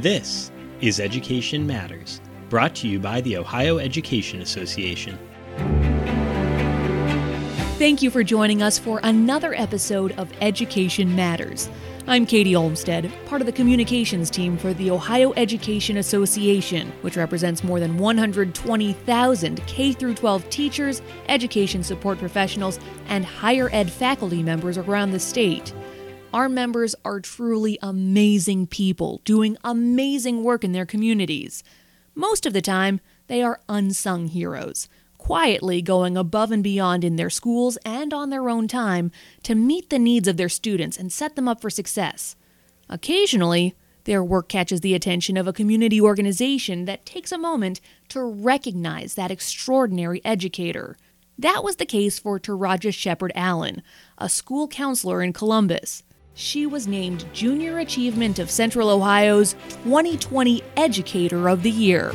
This is Education Matters, brought to you by the Ohio Education Association. Thank you for joining us for another episode of Education Matters. I'm Katie Olmstead, part of the communications team for the Ohio Education Association, which represents more than 120,000 K 12 teachers, education support professionals, and higher ed faculty members around the state. Our members are truly amazing people doing amazing work in their communities. Most of the time, they are unsung heroes quietly going above and beyond in their schools and on their own time to meet the needs of their students and set them up for success. Occasionally, their work catches the attention of a community organization that takes a moment to recognize that extraordinary educator. That was the case for Taraja Shepard Allen, a school counselor in Columbus. She was named Junior Achievement of Central Ohio's 2020 Educator of the Year.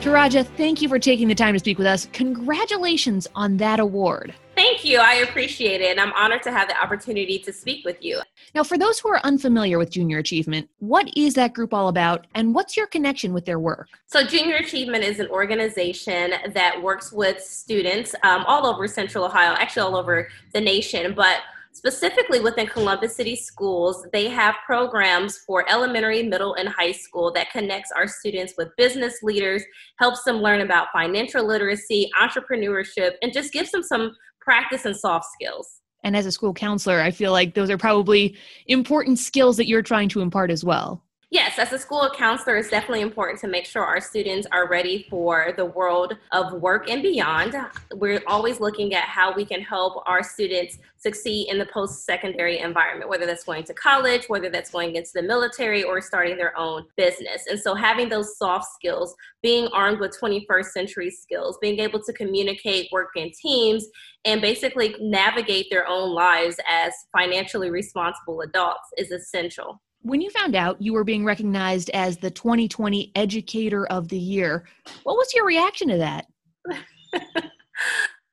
Taraja, thank you for taking the time to speak with us. Congratulations on that award. Thank you. I appreciate it. And I'm honored to have the opportunity to speak with you. Now, for those who are unfamiliar with Junior Achievement, what is that group all about and what's your connection with their work? So, Junior Achievement is an organization that works with students um, all over Central Ohio, actually, all over the nation. But Specifically within Columbus City Schools, they have programs for elementary, middle, and high school that connects our students with business leaders, helps them learn about financial literacy, entrepreneurship, and just gives them some practice and soft skills. And as a school counselor, I feel like those are probably important skills that you're trying to impart as well. Yes, as a school counselor, it's definitely important to make sure our students are ready for the world of work and beyond. We're always looking at how we can help our students succeed in the post secondary environment, whether that's going to college, whether that's going into the military, or starting their own business. And so, having those soft skills, being armed with 21st century skills, being able to communicate, work in teams, and basically navigate their own lives as financially responsible adults is essential. When you found out you were being recognized as the 2020 Educator of the Year, what was your reaction to that?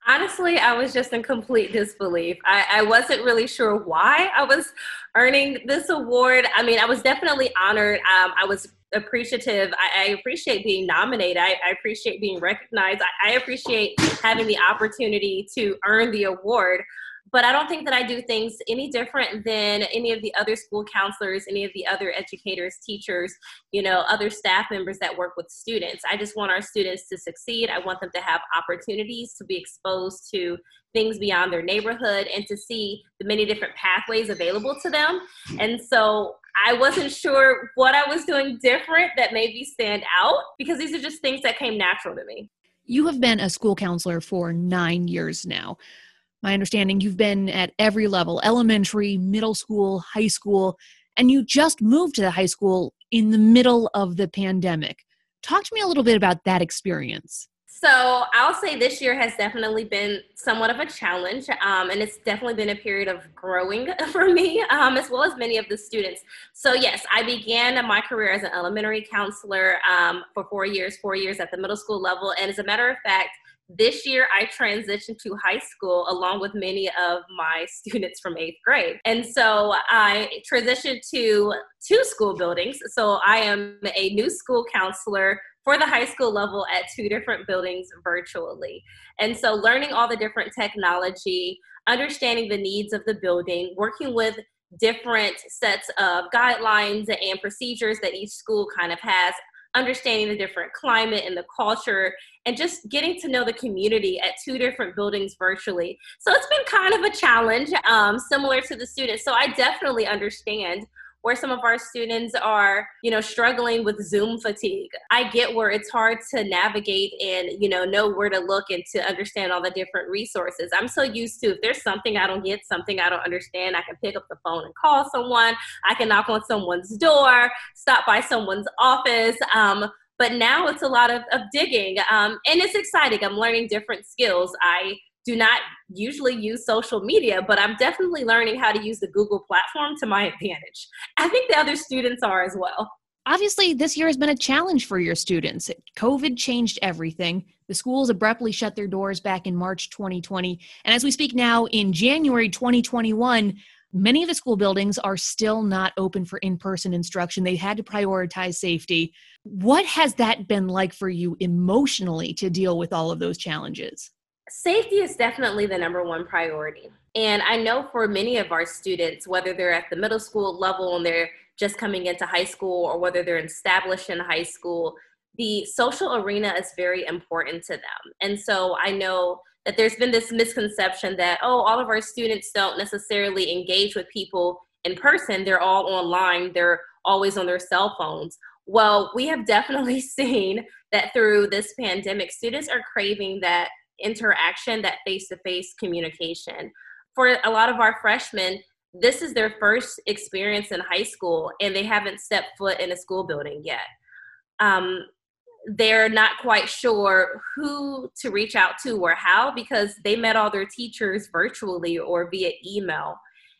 Honestly, I was just in complete disbelief. I, I, wasn't really sure why I was earning this award. I mean, I was definitely honored. Um, I was appreciative. I, I, appreciate being nominated. I, I appreciate being recognized. I, I appreciate having the opportunity to earn the award but I don't think that I do things any different than any of the other school counselors, any of the other educators, teachers, you know, other staff members that work with students. I just want our students to succeed. I want them to have opportunities to be exposed to things beyond their neighborhood and to see the many different pathways available to them. And so I wasn't sure what I was doing different that made me stand out because these are just things that came natural to me. You have been a school counselor for nine years now my understanding you've been at every level elementary, middle school, high school, and you just moved to the high school in the middle of the pandemic. Talk to me a little bit about that experience. So I'll say this year has definitely been somewhat of a challenge, um, and it's definitely been a period of growing for me, um, as well as many of the students. So yes, I began my career as an elementary counselor um, for four years, four years at the middle school level, and as a matter of fact, this year, I transitioned to high school along with many of my students from eighth grade. And so I transitioned to two school buildings. So I am a new school counselor for the high school level at two different buildings virtually. And so learning all the different technology, understanding the needs of the building, working with different sets of guidelines and procedures that each school kind of has understanding the different climate and the culture and just getting to know the community at two different buildings virtually. So it's been kind of a challenge, um, similar to the students. So I definitely understand where some of our students are, you know, struggling with Zoom fatigue. I get where it's hard to navigate and, you know, know where to look and to understand all the different resources. I'm so used to if there's something I don't get, something I don't understand, I can pick up the phone and call someone. I can knock on someone's door, stop by someone's office. Um, but now it's a lot of, of digging um, and it's exciting. I'm learning different skills. I do not usually use social media, but I'm definitely learning how to use the Google platform to my advantage. I think the other students are as well. Obviously, this year has been a challenge for your students. COVID changed everything. The schools abruptly shut their doors back in March 2020. And as we speak now in January 2021, Many of the school buildings are still not open for in person instruction. They had to prioritize safety. What has that been like for you emotionally to deal with all of those challenges? Safety is definitely the number one priority. And I know for many of our students, whether they're at the middle school level and they're just coming into high school or whether they're established in high school, the social arena is very important to them. And so I know that there's been this misconception that, oh, all of our students don't necessarily engage with people in person, they're all online, they're always on their cell phones. Well, we have definitely seen that through this pandemic, students are craving that interaction, that face to face communication. For a lot of our freshmen, this is their first experience in high school and they haven't stepped foot in a school building yet. Um, they're not quite sure who to reach out to or how because they met all their teachers virtually or via email.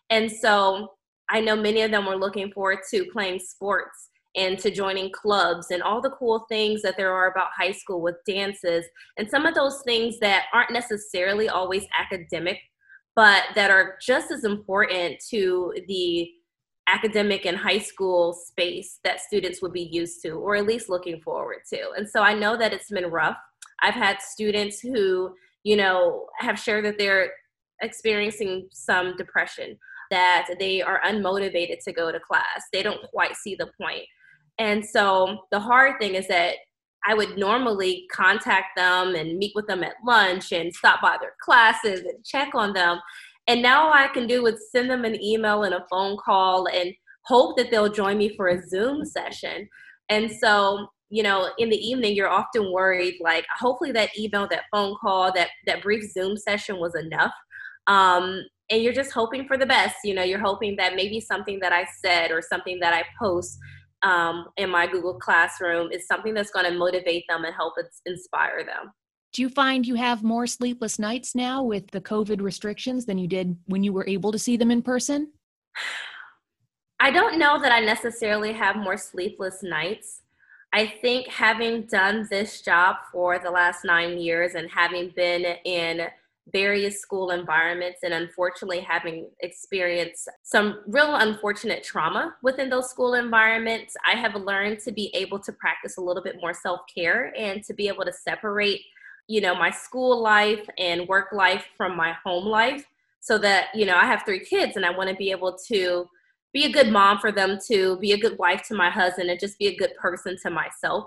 And so I know many of them were looking forward to playing sports and to joining clubs and all the cool things that there are about high school with dances and some of those things that aren't necessarily always academic but that are just as important to the academic and high school space that students would be used to or at least looking forward to. And so I know that it's been rough. I've had students who, you know, have shared that they're experiencing some depression, that they are unmotivated to go to class. They don't quite see the point. And so the hard thing is that I would normally contact them and meet with them at lunch and stop by their classes and check on them. And now all I can do is send them an email and a phone call and hope that they'll join me for a Zoom session. And so, you know, in the evening, you're often worried, like, hopefully that email, that phone call, that that brief Zoom session was enough. Um, and you're just hoping for the best. You know, you're hoping that maybe something that I said or something that I post um, in my Google Classroom is something that's going to motivate them and help inspire them. Do you find you have more sleepless nights now with the COVID restrictions than you did when you were able to see them in person? I don't know that I necessarily have more sleepless nights. I think having done this job for the last nine years and having been in various school environments and unfortunately having experienced some real unfortunate trauma within those school environments, I have learned to be able to practice a little bit more self care and to be able to separate you know my school life and work life from my home life so that you know i have three kids and i want to be able to be a good mom for them to be a good wife to my husband and just be a good person to myself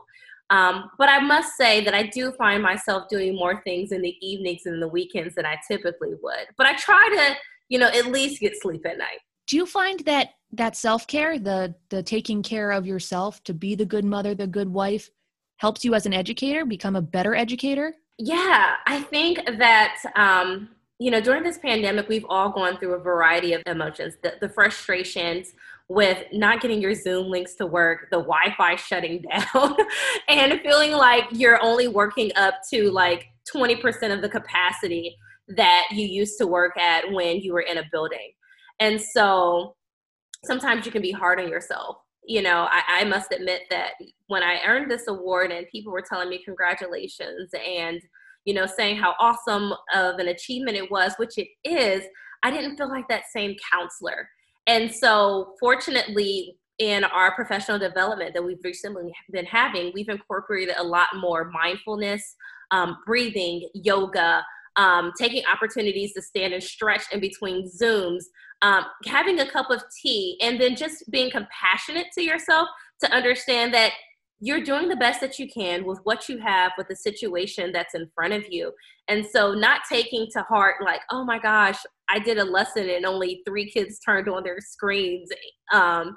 um, but i must say that i do find myself doing more things in the evenings and the weekends than i typically would but i try to you know at least get sleep at night do you find that that self-care the the taking care of yourself to be the good mother the good wife helps you as an educator become a better educator yeah, I think that um, you know during this pandemic, we've all gone through a variety of emotions. The, the frustrations with not getting your Zoom links to work, the Wi-Fi shutting down, and feeling like you're only working up to like 20% of the capacity that you used to work at when you were in a building. And so sometimes you can be hard on yourself you know, I, I, must admit that when I earned this award and people were telling me congratulations and, you know, saying how awesome of an achievement it was, which it is, I didn't feel like that same counselor. And so, fortunately, in our professional development that we've recently been having, we've incorporated a lot more mindfulness, um, breathing, yoga, um, taking opportunities to stand and stretch in between Zooms, um, having a cup of tea, and then just being compassionate to yourself to understand that you're doing the best that you can with what you have with the situation that's in front of you. And so, not taking to heart, like, oh my gosh, I did a lesson and only three kids turned on their screens. Um,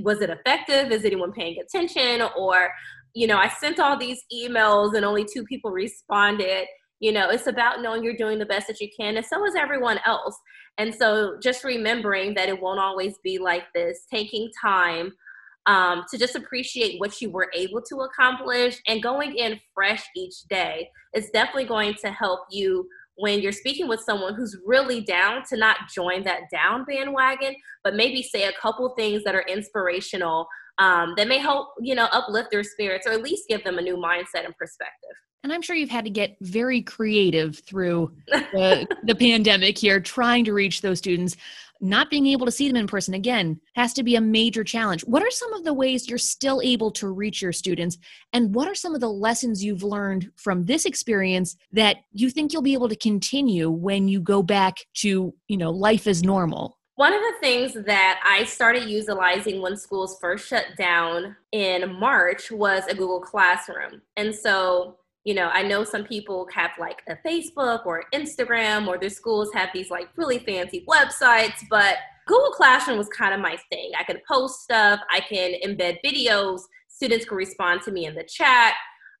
was it effective? Is anyone paying attention? Or, you know, I sent all these emails and only two people responded you know it's about knowing you're doing the best that you can and so is everyone else and so just remembering that it won't always be like this taking time um, to just appreciate what you were able to accomplish and going in fresh each day is definitely going to help you when you're speaking with someone who's really down to not join that down bandwagon but maybe say a couple things that are inspirational um, that may help you know uplift their spirits or at least give them a new mindset and perspective and I'm sure you've had to get very creative through the, the pandemic here, trying to reach those students. Not being able to see them in person again has to be a major challenge. What are some of the ways you're still able to reach your students? And what are some of the lessons you've learned from this experience that you think you'll be able to continue when you go back to, you know, life as normal? One of the things that I started utilizing when schools first shut down in March was a Google Classroom. And so you know, I know some people have like a Facebook or Instagram, or their schools have these like really fancy websites, but Google Classroom was kind of my thing. I could post stuff, I can embed videos, students can respond to me in the chat,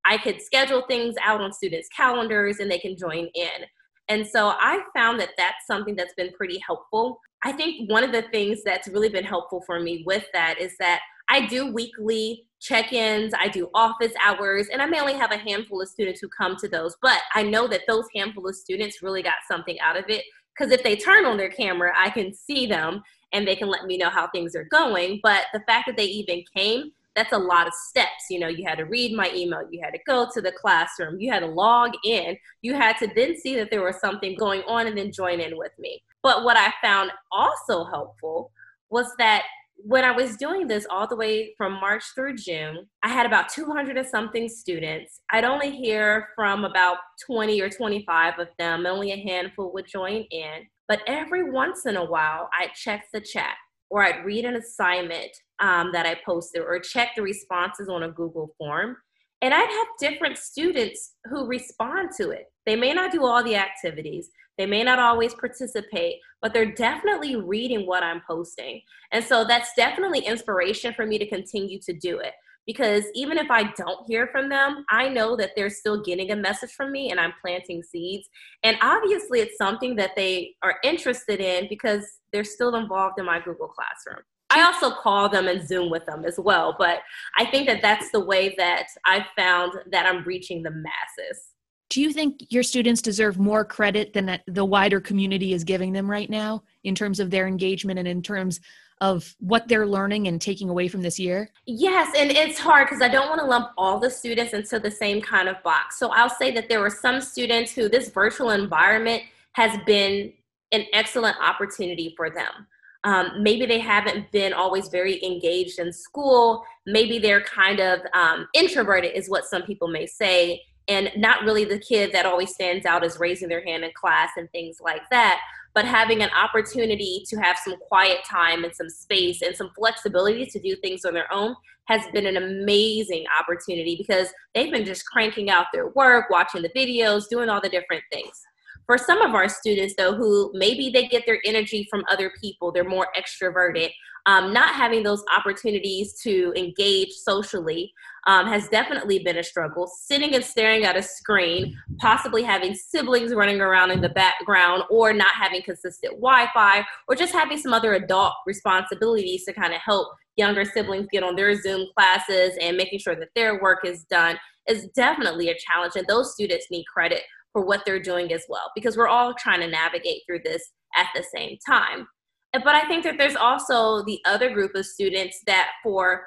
I could schedule things out on students' calendars, and they can join in. And so I found that that's something that's been pretty helpful. I think one of the things that's really been helpful for me with that is that I do weekly check ins, I do office hours, and I may only have a handful of students who come to those, but I know that those handful of students really got something out of it because if they turn on their camera, I can see them and they can let me know how things are going. But the fact that they even came, that's a lot of steps. You know, you had to read my email, you had to go to the classroom, you had to log in, you had to then see that there was something going on and then join in with me. But what I found also helpful was that when I was doing this all the way from March through June, I had about 200 and something students. I'd only hear from about 20 or 25 of them, only a handful would join in. But every once in a while, I'd check the chat or I'd read an assignment um, that I posted or check the responses on a Google form. And I'd have different students who respond to it. They may not do all the activities, they may not always participate, but they're definitely reading what I'm posting. And so that's definitely inspiration for me to continue to do it. Because even if I don't hear from them, I know that they're still getting a message from me and I'm planting seeds. And obviously, it's something that they are interested in because they're still involved in my Google Classroom. I also call them and Zoom with them as well. But I think that that's the way that I found that I'm reaching the masses do you think your students deserve more credit than the wider community is giving them right now in terms of their engagement and in terms of what they're learning and taking away from this year? Yes, and it's hard because I don't want to lump all the students into the same kind of box. So I'll say that there were some students who this virtual environment has been an excellent opportunity for them. Um, maybe they haven't been always very engaged in school. Maybe they're kind of um, introverted, is what some people may say and not really the kid that always stands out as raising their hand in class and things like that but having an opportunity to have some quiet time and some space and some flexibility to do things on their own has been an amazing opportunity because they've been just cranking out their work watching the videos doing all the different things for some of our students though who maybe they get their energy from other people they're more extroverted um, not having those opportunities to engage socially um, has definitely been a struggle. Sitting and staring at a screen, possibly having siblings running around in the background, or not having consistent Wi Fi, or just having some other adult responsibilities to kind of help younger siblings get on their Zoom classes and making sure that their work is done is definitely a challenge. And those students need credit for what they're doing as well, because we're all trying to navigate through this at the same time. But I think that there's also the other group of students that, for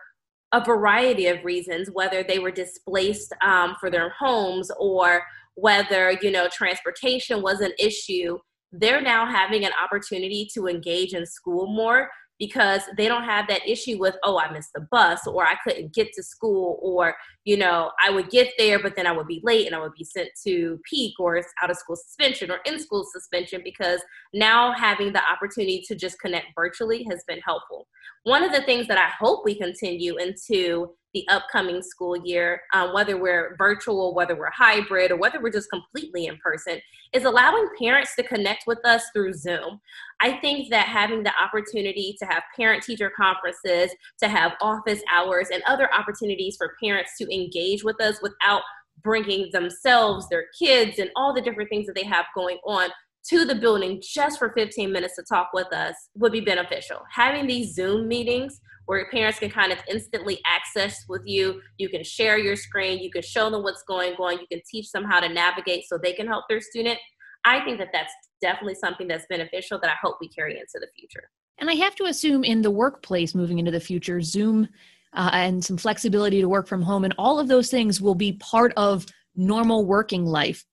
a variety of reasons, whether they were displaced um, for their homes or whether you know transportation was an issue, they're now having an opportunity to engage in school more because they don't have that issue with oh i missed the bus or i couldn't get to school or you know i would get there but then i would be late and i would be sent to peak or out of school suspension or in school suspension because now having the opportunity to just connect virtually has been helpful. One of the things that i hope we continue into the upcoming school year, um, whether we're virtual, whether we're hybrid, or whether we're just completely in person, is allowing parents to connect with us through Zoom. I think that having the opportunity to have parent teacher conferences, to have office hours, and other opportunities for parents to engage with us without bringing themselves, their kids, and all the different things that they have going on to the building just for 15 minutes to talk with us would be beneficial. Having these Zoom meetings where parents can kind of instantly access with you. You can share your screen, you can show them what's going on, you can teach them how to navigate so they can help their student. I think that that's definitely something that's beneficial that I hope we carry into the future. And I have to assume in the workplace moving into the future, Zoom uh, and some flexibility to work from home and all of those things will be part of normal working life.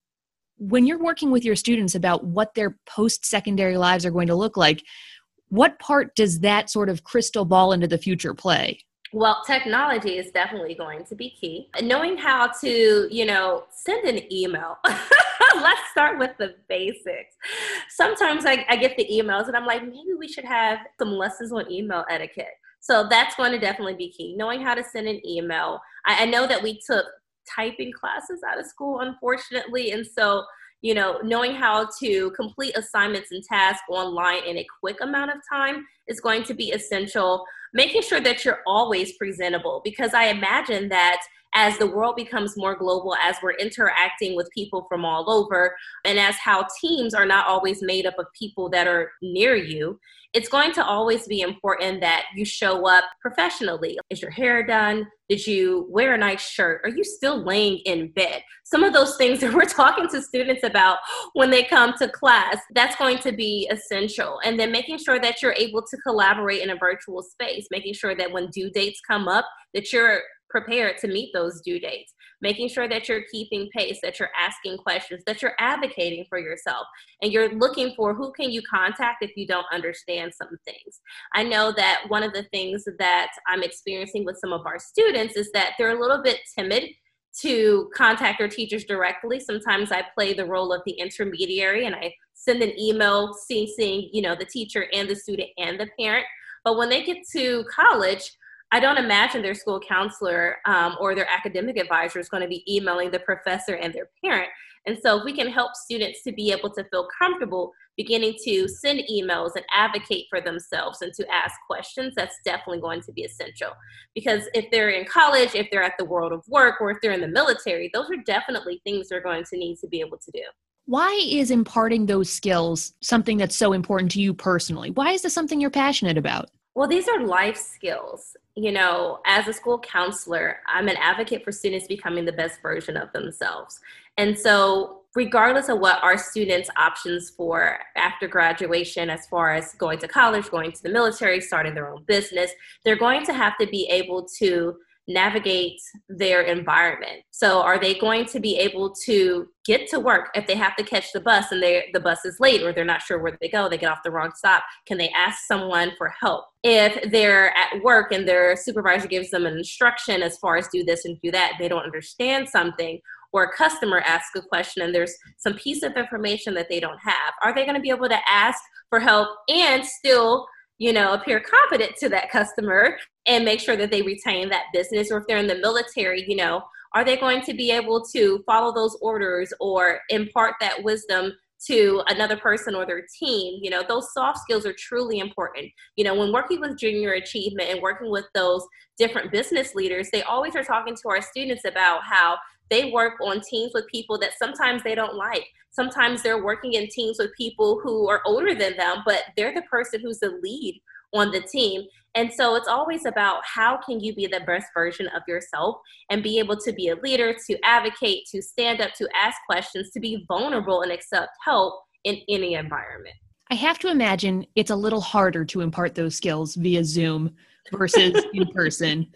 When you're working with your students about what their post secondary lives are going to look like, what part does that sort of crystal ball into the future play? Well, technology is definitely going to be key. Knowing how to, you know, send an email. Let's start with the basics. Sometimes I, I get the emails and I'm like, maybe we should have some lessons on email etiquette. So that's going to definitely be key. Knowing how to send an email. I, I know that we took typing classes out of school, unfortunately. And so you know, knowing how to complete assignments and tasks online in a quick amount of time is going to be essential. Making sure that you're always presentable, because I imagine that as the world becomes more global, as we're interacting with people from all over, and as how teams are not always made up of people that are near you, it's going to always be important that you show up professionally. Is your hair done? Did you wear a nice shirt? Are you still laying in bed? Some of those things that we're talking to students about when they come to class, that's going to be essential. And then making sure that you're able to collaborate in a virtual space, making sure that when due dates come up, that you're prepared to meet those due dates, making sure that you're keeping pace, that you're asking questions, that you're advocating for yourself, and you're looking for who can you contact if you don't understand some things. I know that one of the things that I'm experiencing with some of our students is that they're a little bit timid to contact their teachers directly. Sometimes I play the role of the intermediary and I send an email CCing, you know, the teacher and the student and the parent. But when they get to college, I don't imagine their school counselor um, or their academic advisor is going to be emailing the professor and their parent. And so, if we can help students to be able to feel comfortable beginning to send emails and advocate for themselves and to ask questions, that's definitely going to be essential. Because if they're in college, if they're at the world of work, or if they're in the military, those are definitely things they're going to need to be able to do. Why is imparting those skills something that's so important to you personally? Why is this something you're passionate about? Well, these are life skills. You know, as a school counselor, I'm an advocate for students becoming the best version of themselves. And so, regardless of what our students' options for after graduation, as far as going to college, going to the military, starting their own business, they're going to have to be able to navigate their environment. So are they going to be able to get to work if they have to catch the bus and they the bus is late or they're not sure where they go, they get off the wrong stop, can they ask someone for help? If they're at work and their supervisor gives them an instruction as far as do this and do that, they don't understand something or a customer asks a question and there's some piece of information that they don't have, are they going to be able to ask for help and still you know, appear confident to that customer and make sure that they retain that business. Or if they're in the military, you know, are they going to be able to follow those orders or impart that wisdom to another person or their team? You know, those soft skills are truly important. You know, when working with junior achievement and working with those different business leaders, they always are talking to our students about how they work on teams with people that sometimes they don't like sometimes they're working in teams with people who are older than them, but they're the person who's the lead on the team. And so it's always about how can you be the best version of yourself and be able to be a leader, to advocate, to stand up, to ask questions, to be vulnerable and accept help in any environment. I have to imagine it's a little harder to impart those skills via Zoom versus in person.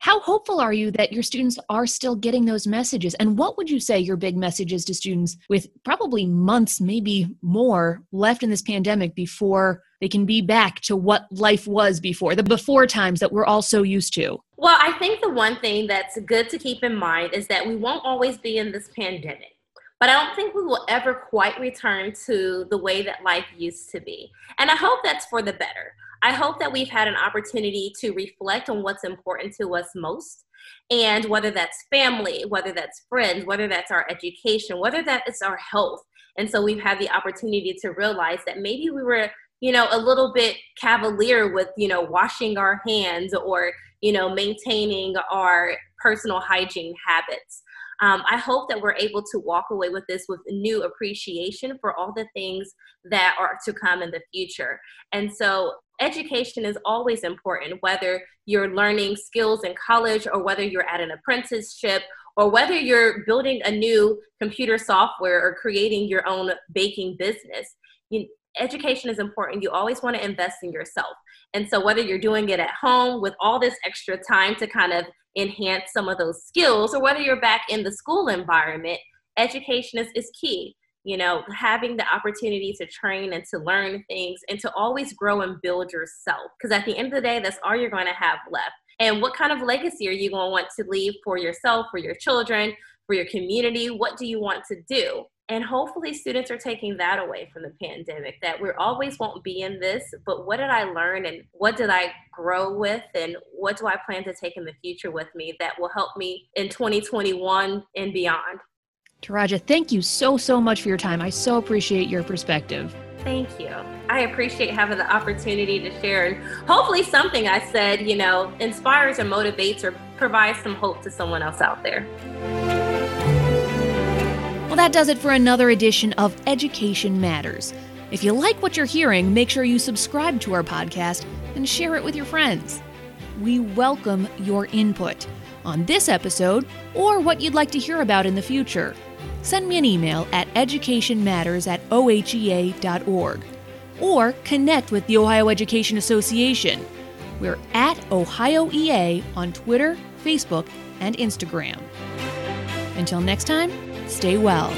How hopeful are you that your students are still getting those messages? And what would you say your big message is to students with probably months, maybe more, left in this pandemic before they can be back to what life was before, the before times that we're all so used to? Well, I think the one thing that's good to keep in mind is that we won't always be in this pandemic. But I don't think we will ever quite return to the way that life used to be. And I hope that's for the better. I hope that we've had an opportunity to reflect on what's important to us most. And whether that's family, whether that's friends, whether that's our education, whether that is our health. And so we've had the opportunity to realize that maybe we were, you know, a little bit cavalier with, you know, washing our hands or, you know, maintaining our personal hygiene habits. Um, I hope that we're able to walk away with this with new appreciation for all the things that are to come in the future. And so education is always important, whether you're learning skills in college or whether you're at an apprenticeship or whether you're building a new computer software or creating your own baking business. You, education is important. You always want to invest in yourself. And so, whether you're doing it at home with all this extra time to kind of enhance some of those skills, or whether you're back in the school environment, education is, is key you know, having the opportunity to train and to learn things and to always grow and build yourself. Because at the end of the day, that's all you're going to have left. And what kind of legacy are you going to want to leave for yourself, for your children, for your community? What do you want to do? And hopefully, students are taking that away from the pandemic that we always won't be in this, but what did I learn and what did I grow with and what do I plan to take in the future with me that will help me in 2021 and beyond? Taraja, thank you so, so much for your time. I so appreciate your perspective. Thank you. I appreciate having the opportunity to share. And hopefully, something I said, you know, inspires or motivates or provides some hope to someone else out there. Well, that does it for another edition of Education Matters. If you like what you're hearing, make sure you subscribe to our podcast and share it with your friends. We welcome your input on this episode or what you'd like to hear about in the future send me an email at educationmatters at ohea.org or connect with the Ohio Education Association. We're at OhioEA on Twitter, Facebook, and Instagram. Until next time, stay well.